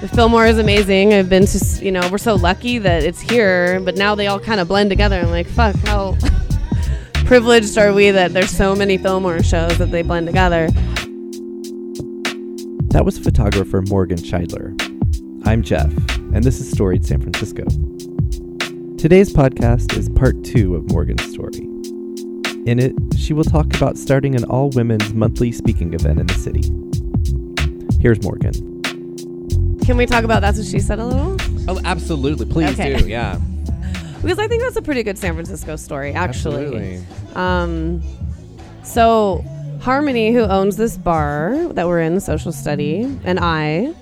The Fillmore is amazing. I've been to, you know, we're so lucky that it's here, but now they all kind of blend together. I'm like, fuck, how privileged are we that there's so many Fillmore shows that they blend together. That was photographer Morgan Shidler. I'm Jeff, and this is Storied San Francisco. Today's podcast is part two of Morgan's story. In it, she will talk about starting an all women's monthly speaking event in the city. Here's Morgan. Can we talk about That's What She Said a little? Oh, absolutely. Please Okay. do. Yeah. Because I think that's a pretty good San Francisco story, actually. Absolutely. Um, so Harmony, who owns this bar that we're in, social study, and I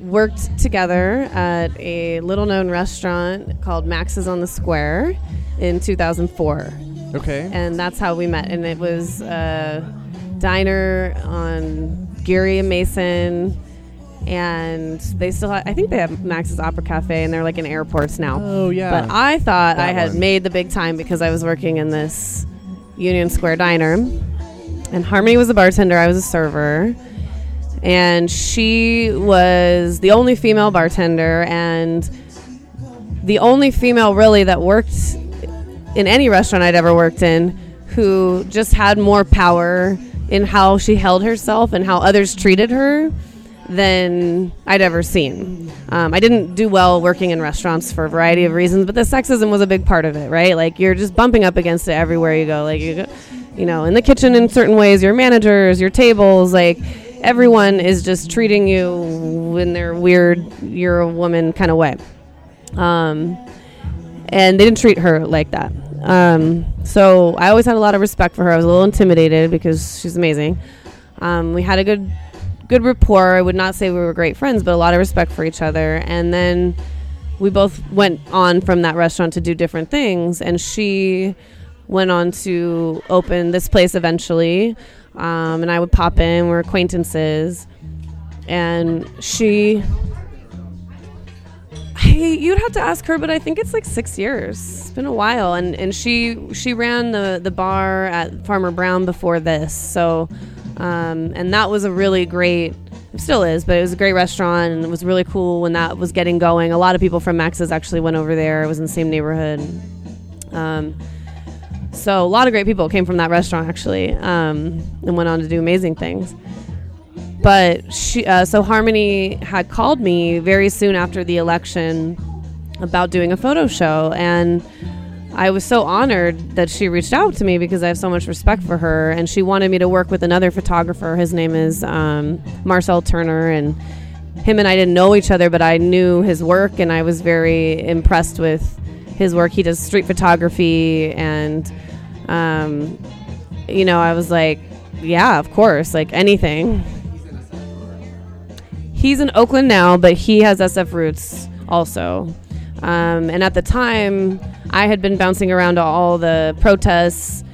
worked together at a little-known restaurant called Max's on the Square in 2004, Okay. and that's how we met. And it was a diner on Geary and Mason. And they still, ha- I think they have Max's Opera Cafe, and they're like in airports now. oh yeah. But I thought I had one. made the big time because I was working in this Union Square diner. And Harmony was a bartender, I was a server. And she was the only female bartender and the only female really that worked in any restaurant I'd ever worked in who just had more power in how she held herself and how others treated her than I'd ever seen. Um, I didn't do well working in restaurants for a variety of reasons, but the sexism was a big part of it, right? Like you're just bumping up against it everywhere you go. Like you, go, you know, in the kitchen in certain ways, your managers, your tables, like everyone is just treating you in their weird, you're a woman kind of way. Um, and they didn't treat her like that. Um, so I always had a lot of respect for her. I was a little intimidated because she's amazing. Um, we had a good good rapport. I would not say we were great friends, but a lot of respect for each other. And then we both went on from that restaurant to do different things. And she went on to open this place eventually. Um, and I would pop in. We're acquaintances. And she Hey, you'd have to ask her, but I think it's like six years. It's been a while, and and she she ran the the bar at Farmer Brown before this, so um, and that was a really great. Still is, but it was a great restaurant, and it was really cool when that was getting going. A lot of people from Max's actually went over there. It was in the same neighborhood. Um, so a lot of great people came from that restaurant actually, um, and went on to do amazing things but she uh, so harmony had called me very soon after the election about doing a photo show and i was so honored that she reached out to me because i have so much respect for her and she wanted me to work with another photographer. His name is um, marcel turner and him and i didn't know each other but i knew his work and i was very impressed with his work. He does street photography and um, you know i was like yeah of course like anything. He's in Oakland now, but he has SF roots also. Um, and at the time, I had been bouncing around all the protests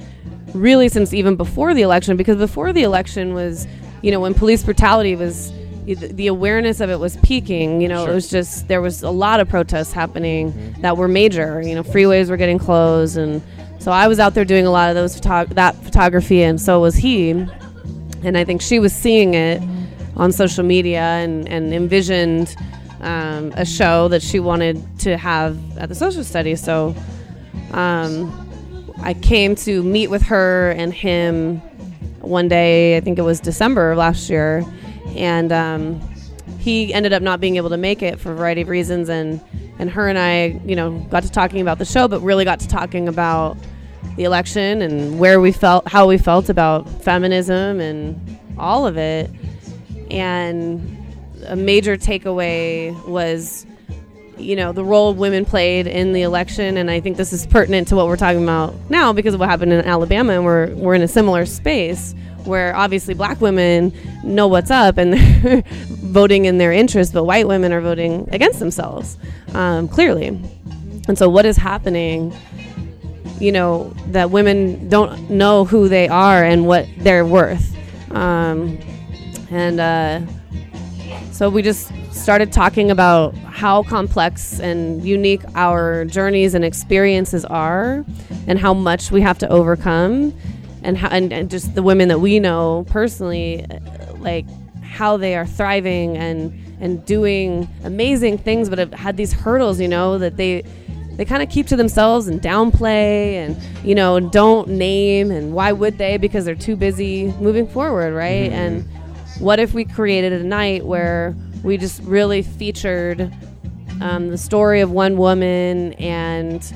really since even before the election, because before the election was, you know, when police brutality was, the awareness of it was peaking. You know, it was just, there was a lot of protests happening that were major. You know, freeways were getting closed. And so I was out there doing a lot of those photo- that photography, and so was he. And I think she was seeing it on social media and, and envisioned um, a show that she wanted to have at the social study. So um, I came to meet with her and him one day, I think it was December of last year, and um, he ended up not being able to make it for a variety of reasons. And, and her and I, you know, got to talking about the show, but really got to talking about the election and where we felt, how we felt about feminism and all of it and a major takeaway was you know the role women played in the election and i think this is pertinent to what we're talking about now because of what happened in alabama and we're, we're in a similar space where obviously black women know what's up and they're voting in their interest but white women are voting against themselves um, clearly. And so what is happening you know that women don't know who they are and what they're worth. Um, and uh, so we just started talking about how complex and unique our journeys and experiences are and how much we have to overcome and how and, and just the women that we know personally uh, like how they are thriving and and doing amazing things, but have had these hurdles, you know, that they they kind of keep to themselves and downplay and you know don't name and why would they because they're too busy moving forward right Mhm. and what if we created a night where we just really featured um, the story of one woman and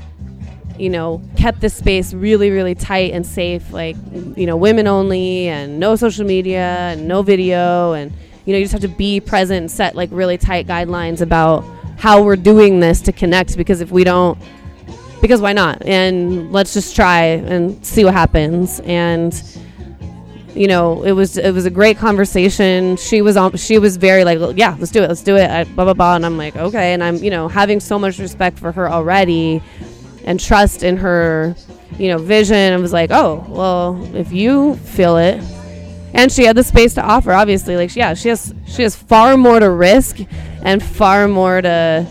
you know kept the space really really tight and safe like you know women only and no social media and no video and you know you just have to be present and set like really tight guidelines about how we're doing this to connect because if we don't because why not? And let's just try and see what happens. And you know it was it was a great conversation. She was on she was very like yeah let's do it let's do it I, blah blah blah and i'm like okay and i'm you know having so much respect for her already and trust in her you know vision i was like oh well if you feel it and she had the space to offer obviously like yeah she has she has far more to risk and far more to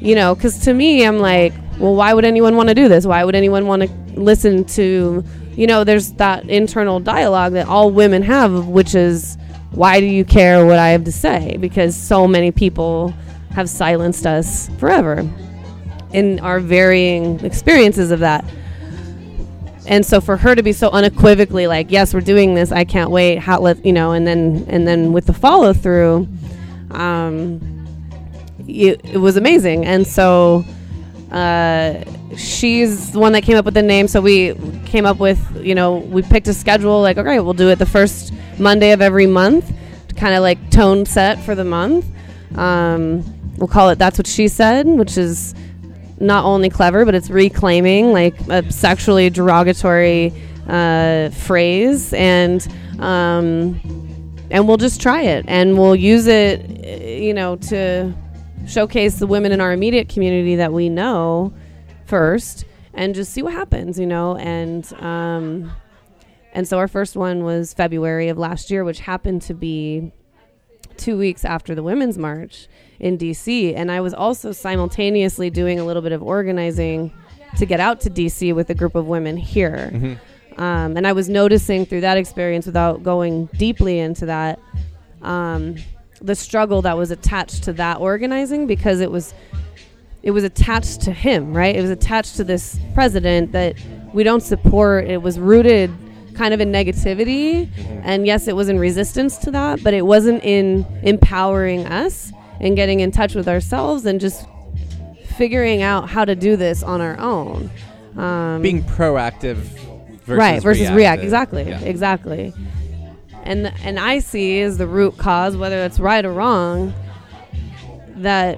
you know because to me i'm like well why would anyone want to do this? Why would anyone want to listen to you know there's that internal dialogue that all women have which is why do you care what i have to say? Because so many people have silenced us forever in our varying experiences of that. And so for her to be so unequivocally like yes we're doing this i can't wait how let you know and then and then with the follow through um it, it was amazing. And so uh she's the one that came up with the name so we came up with you know we picked a schedule like okay we'll do it the first monday of every month kind of like tone set for the month. Um we'll call it that's what she said which is not only clever, but it's reclaiming like a sexually derogatory uh, phrase, and um, and we'll just try it, and we'll use it, you know, to showcase the women in our immediate community that we know first, and just see what happens, you know, and um, and so our first one was February of last year, which happened to be two weeks after the Women's March in DC. And I was also simultaneously doing a little bit of organizing to get out to DC with a group of women here. Mhm. Um, and I was noticing through that experience, without going deeply into that, um, the struggle that was attached to that organizing because it was it was attached to him, right? It was attached to this president that we don't support. It was rooted kind of in negativity, and yes, it was in resistance to that, but it wasn't in empowering us and getting in touch with ourselves and just figuring out how to do this on our own. Um, Being proactive versus right versus react exactly Yeah. exactly and and i see as the root cause whether it's right or wrong that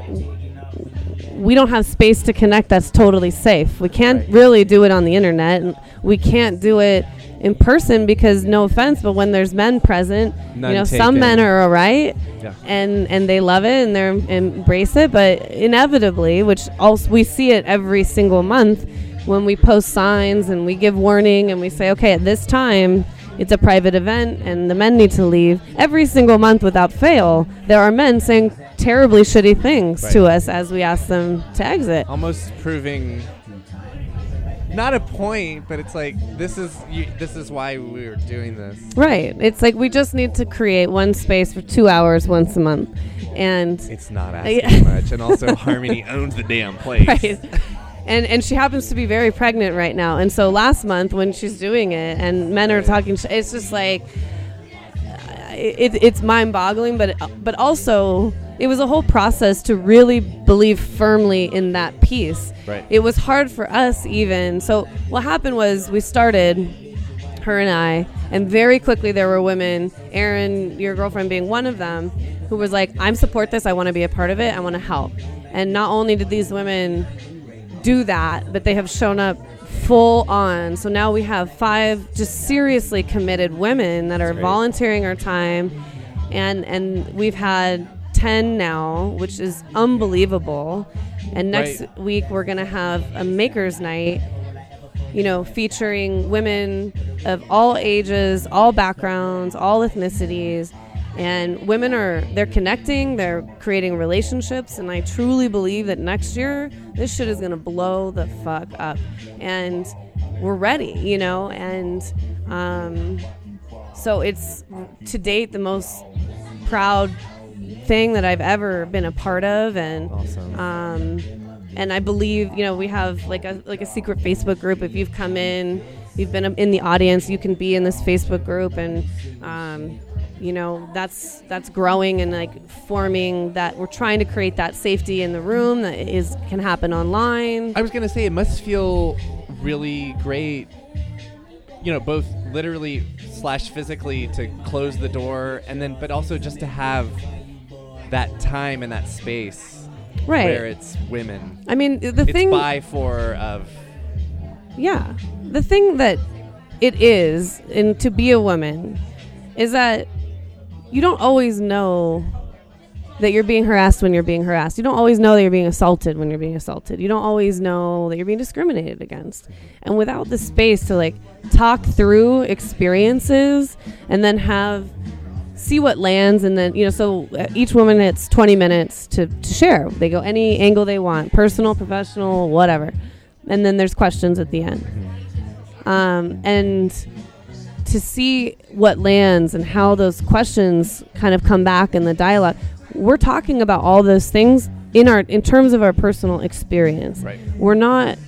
we don't have space to connect that's totally safe we can't Right. really do it on the internet and we can't do it in person because no offense but when there's men present None you know some men are all right Yeah. and and they love it and they embrace it but inevitably which also we see it every single month when we post signs and we give warning and we say okay at this time it's a private event and the men need to leave every single month without fail there are men saying terribly shitty things to us as we ask them to exit. Almost proving not a point, but it's like this is you, this is why we were doing this. right. It's like we just need to create one space for two hours once a month. And It's not asking much, and also Harmony owns the damn place. right. And and she happens to be very pregnant right now. And so last month when she's doing it and men are talking it's just like uh, it, it's mind-boggling but but also it was a whole process to really believe firmly in that piece Right. it was hard for us even so what happened was we started her and I, and very quickly there were women, Erin, your girlfriend being one of them, who was like, I'm support this, I want to be a part of it, I want to help. And not only did these women do that, but they have shown up full on. So now we have five just seriously committed women that are great. volunteering our time and and we've had 10 now, which is unbelievable. And next Right. week we're going to have a makers night you know, featuring women of all ages, all backgrounds, all ethnicities. And women are, they're connecting, they're creating relationships. And I truly believe that next year, this shit is going to blow the fuck up. And we're ready, you know? And um, so it's to date the most proud thing that I've ever been a part of, and Awesome. um, and I believe you know we have like a like a secret Facebook group. If you've come in, you've been in the audience, you can be in this Facebook group, and um, you know that's that's growing and like forming that. We're trying to create that safety in the room that is can happen online. I was gonna say it must feel really great, you know, both literally slash physically to close the door, and then but also just to have that time and that space right. where it's women. I mean, the it's thing. by for of Yeah. The thing that it is, and to be a woman, is that you don't always know that you're being harassed when you're being harassed. You don't always know that you're being assaulted when you're being assaulted. You don't always know that you're being discriminated against. And without the space to like talk through experiences and then have see what lands and then you know so uh, each woman it's 20 minutes to, to share. They go any angle they want personal professional whatever. And then there's questions at the end. Um, and to see what lands and how those questions kind of come back in the dialogue we're talking about all those things in our in terms of our personal experience. Right. we're not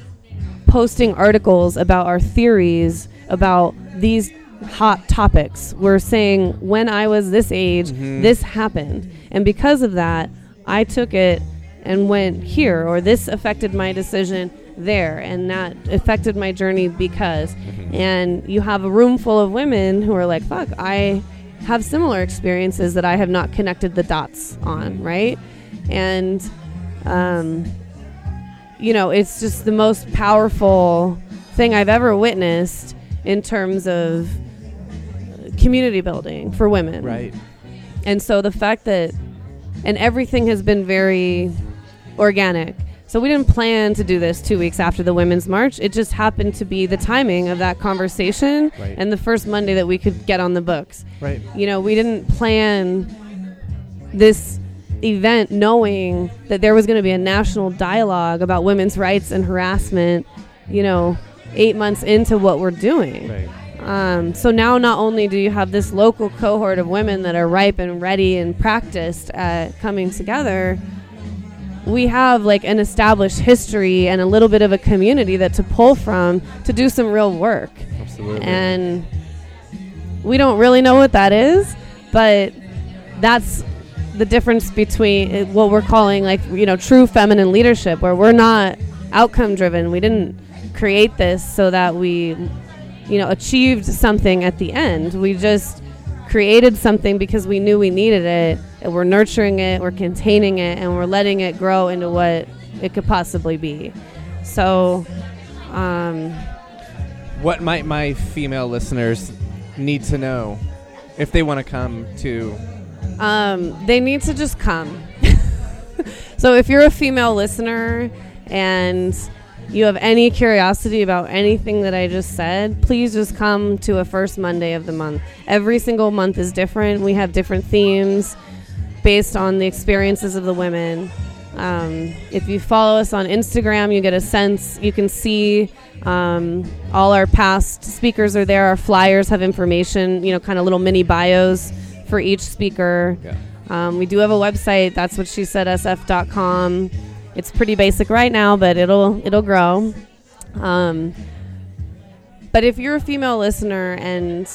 posting articles about our theories about these hot topics. We're saying when I was this age, Mhm. this happened. And because of that, I took it and went here, or this affected my decision there, and that affected my journey because. And you have a room full of women who are like, fuck, I have similar experiences that I have not connected the dots on, right? And, um, you know, it's just the most powerful thing I've ever witnessed in terms of community building for women. Right. And so the fact that, and everything has been very organic. So we didn't plan to do this two weeks after the Women's March. It just happened to be the timing of that conversation Right. and the first Monday that we could get on the books. Right. You know, we didn't plan this event knowing that there was going to be a national dialogue about women's rights and harassment, you know, eight months into what we're doing. Right. Um, so now not only do you have this local cohort of women that are ripe and ready and practiced at coming together, we have like an established history and a little bit of a community that to pull from to do some real work. Absolutely. And we don't really know what that is, but that's the difference between uh, what we're calling like you know true feminine leadership where we're not outcome driven we didn't create this so that we you know achieved something at the end. We just created something because we knew we needed it. And we're nurturing it we're containing it and we're letting it grow into what it could possibly be. So um, what might my female listeners need to know if they want to come to Um, they need to just come. so if you're a female listener and you have any curiosity about anything that I just said, please just come to a first Monday of the month. Every single month is different. We have different themes based on the experiences of the women. Um, if you follow us on Instagram, you get a sense. You can see um, all our past speakers are there. Our flyers have information, you know, kind of little mini bios for each speaker. Yeah. Um, we do have a website. That's what she said sf.com. It's pretty basic right now, but it'll it'll grow. Um, but if you're a female listener and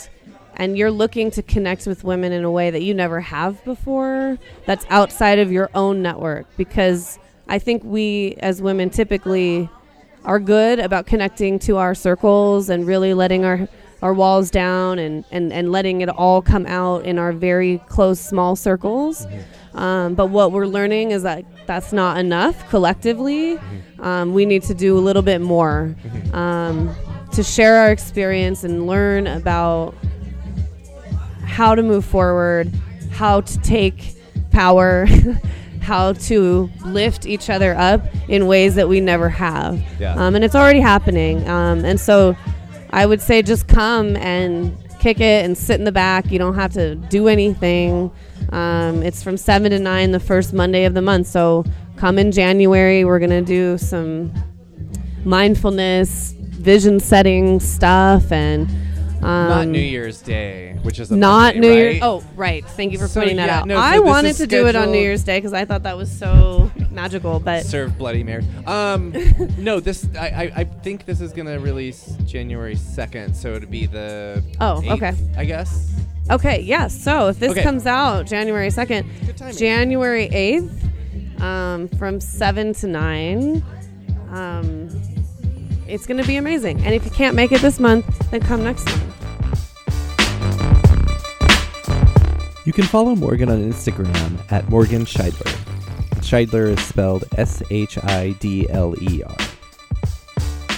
and you're looking to connect with women in a way that you never have before, that's outside of your own network because I think we as women typically are good about connecting to our circles and really letting our our walls down and, and, and letting it all come out in our very close small circles. Um, but what we're learning is that that's not enough collectively. Um, we need to do a little bit more um, to share our experience and learn about how to move forward, how to take power, how to lift each other up in ways that we never have. Yeah. Um, and it's already happening. Um, and so I would say just come and kick it and sit in the back. You don't have to do anything. Um, it's from 7 to 9 the first Monday of the month. So come in January. We're going to do some mindfulness, vision setting stuff, and Um, Not New Year's Day, which is a Not Monday, New right? Year's. Oh, right. Thank you for So, pointing that out. no, so I wanted to do it on New Year's Day because I thought that was so magical. But serve Bloody Mary. Um, no, this I, I, I think this is gonna release January second, so it'd be the Oh, 8th, okay. I guess. Okay, yes. So if this Okay. comes out January second, January eighth, um, from seven to nine, um, it's gonna be amazing. And if you can't make it this month, then come next month. You can follow Morgan on Instagram at Morgan Shidler. Shidler is spelled S H I D L E R.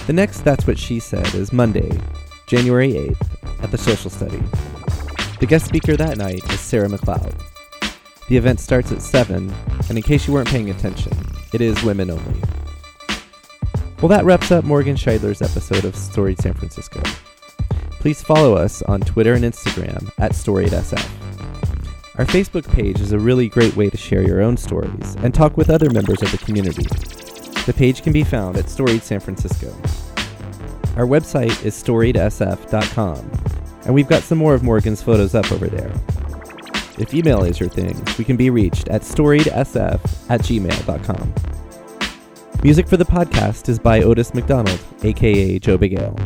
The next That's What She Said is Monday, January 8th, at the Social Study. The guest speaker that night is Sarah McLeod. The event starts at 7, and in case you weren't paying attention, it is women only. Well, that wraps up Morgan Shidler's episode of Storied San Francisco. Please follow us on Twitter and Instagram at StoriedSF. Our Facebook page is a really great way to share your own stories and talk with other members of the community. The page can be found at Storied San Francisco. Our website is storiedsf.com, and we've got some more of Morgan's photos up over there. If email is your thing, we can be reached at storiedsf at gmail.com. Music for the podcast is by Otis McDonald, aka Joe Bagale.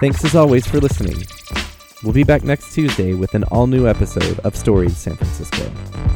Thanks as always for listening. We'll be back next Tuesday with an all new episode of Storied San Francisco.